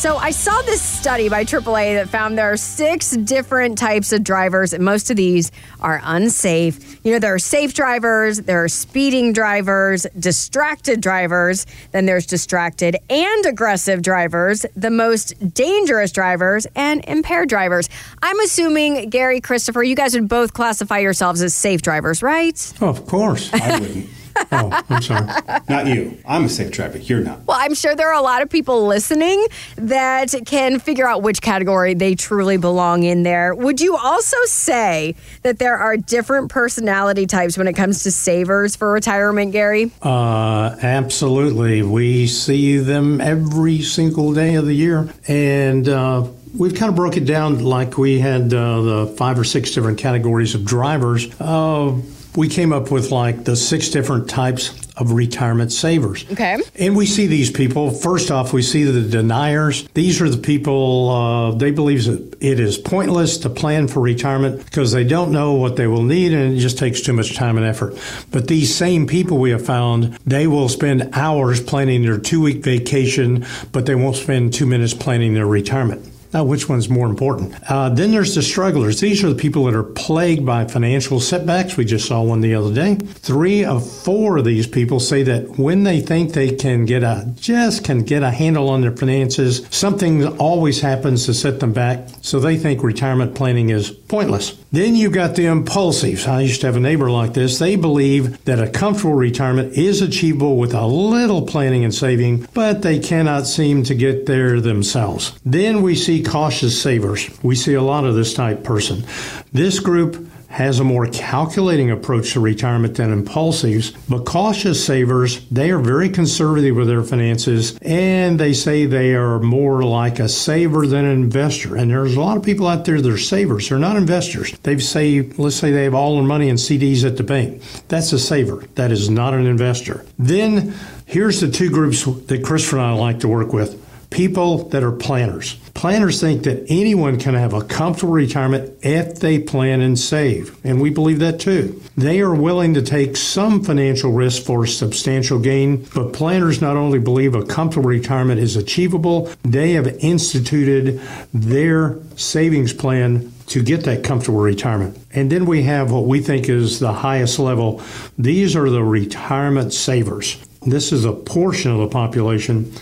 So I saw this study by AAA that found there are six different types of drivers, and most of these are unsafe. You know, there are safe drivers, there are speeding drivers, distracted drivers, then there's distracted and aggressive drivers, the most dangerous drivers, and impaired drivers. I'm assuming, Gary, Christopher, you guys would both classify yourselves as safe drivers, right? Oh, of course. I wouldn't. Oh, I'm sorry. Not you. I'm a safe driver. You're not. Well, I'm sure there are a lot of people listening that can figure out which category they truly belong in there. Would you also say that there are different personality types when it comes to savers for retirement, Gary? Uh, absolutely. We see them every single day of the year. And uh, we've kind of broke it down like we had uh, the five or six different categories of drivers. Uh, we came up with like the six different types of retirement savers. Okay. And we see these people. First off, we see the deniers. These are the people, uh, they believe that it is pointless to plan for retirement because they don't know what they will need and it just takes too much time and effort. But these same people we have found, they will spend hours planning their two week vacation, but they won't spend two minutes planning their retirement. Now, which one's more important? Uh, then there's the strugglers. These are the people that are plagued by financial setbacks. We just saw one the other day. Three of four of these people say that when they think they can get a just can get a handle on their finances, something always happens to set them back. So they think retirement planning is pointless. Then you've got the impulsives. I used to have a neighbor like this. They believe that a comfortable retirement is achievable with a little planning and saving, but they cannot seem to get there themselves. Then we see cautious savers. We see a lot of this type person. This group has a more calculating approach to retirement than impulsives, but cautious savers, they are very conservative with their finances and they say they are more like a saver than an investor. And there's a lot of people out there that are savers, they're not investors. They've saved, let's say they have all their money in CDs at the bank. That's a saver, that is not an investor. Then here's the two groups that Christopher and I like to work with people that are planners. Planners think that anyone can have a comfortable retirement if they plan and save, and we believe that too. They are willing to take some financial risk for substantial gain, but planners not only believe a comfortable retirement is achievable, they have instituted their savings plan to get that comfortable retirement. And then we have what we think is the highest level. These are the retirement savers. This is a portion of the population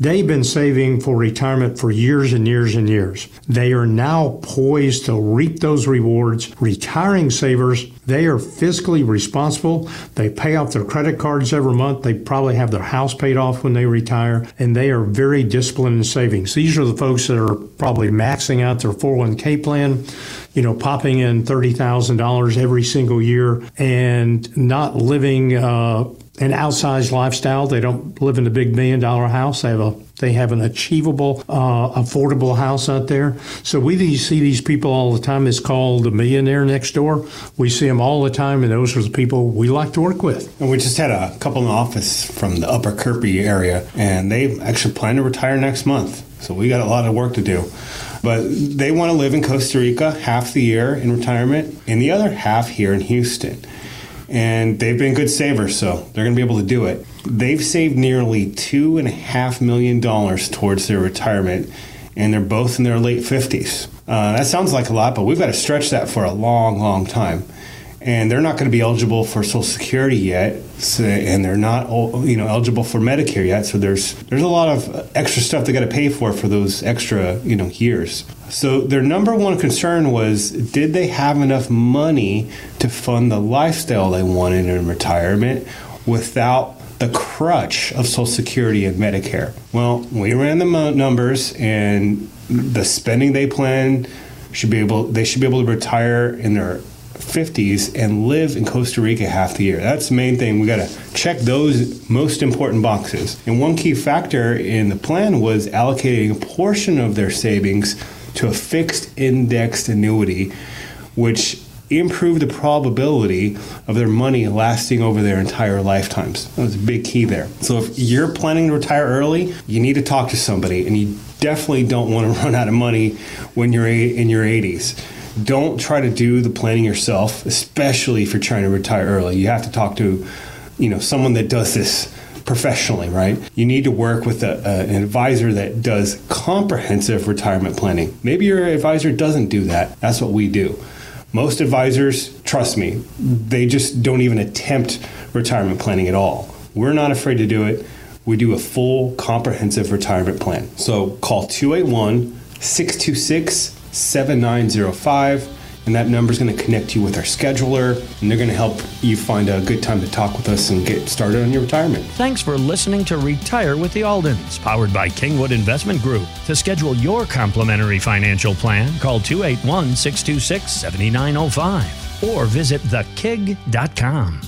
They've been saving for retirement for years and years and years. They are now poised to reap those rewards. Retiring savers, they are fiscally responsible. They pay off their credit cards every month. They probably have their house paid off when they retire, and they are very disciplined in savings. These are the folks that are probably maxing out their 401k plan, you know, popping in $30,000 every single year and not living, uh, an outsized lifestyle. They don't live in a big million dollar house. They have a they have an achievable, uh, affordable house out there. So we see these people all the time. It's called the millionaire next door. We see them all the time, and those are the people we like to work with. And we just had a couple in the office from the Upper Kirby area, and they actually plan to retire next month. So we got a lot of work to do. But they want to live in Costa Rica half the year in retirement, and the other half here in Houston and they've been good savers, so they're going to be able to do it. They've saved nearly two and a half million dollars towards their retirement, and they're both in their late 50s. Uh, that sounds like a lot, but we've got to stretch that for a long, long time. And they're not going to be eligible for Social Security yet, so, and they're not, you know, eligible for Medicare yet. So there's there's a lot of extra stuff they got to pay for for those extra, you know, years. So their number one concern was did they have enough money to fund the lifestyle they wanted in retirement without the crutch of Social Security and Medicare? Well, we ran the numbers and the spending they plan should be able they should be able to retire in their 50s and live in Costa Rica half the year. That's the main thing. We got to check those most important boxes. And one key factor in the plan was allocating a portion of their savings to a fixed indexed annuity, which improved the probability of their money lasting over their entire lifetimes. That was a big key there. So if you're planning to retire early, you need to talk to somebody, and you definitely don't want to run out of money when you're in your 80s. Don't try to do the planning yourself, especially if you're trying to retire early. You have to talk to, you know, someone that does this professionally, right? You need to work with a, a, an advisor that does comprehensive retirement planning. Maybe your advisor doesn't do that. That's what we do. Most advisors, trust me, they just don't even attempt retirement planning at all. We're not afraid to do it. We do a full comprehensive retirement plan. So call 281 626 7905 and that number is going to connect you with our scheduler, and they're going to help you find a good time to talk with us and get started on your retirement. Thanks for listening to Retire with the Aldens, powered by Kingwood Investment Group. To schedule your complimentary financial plan, call 281 626 7905 or visit thekig.com.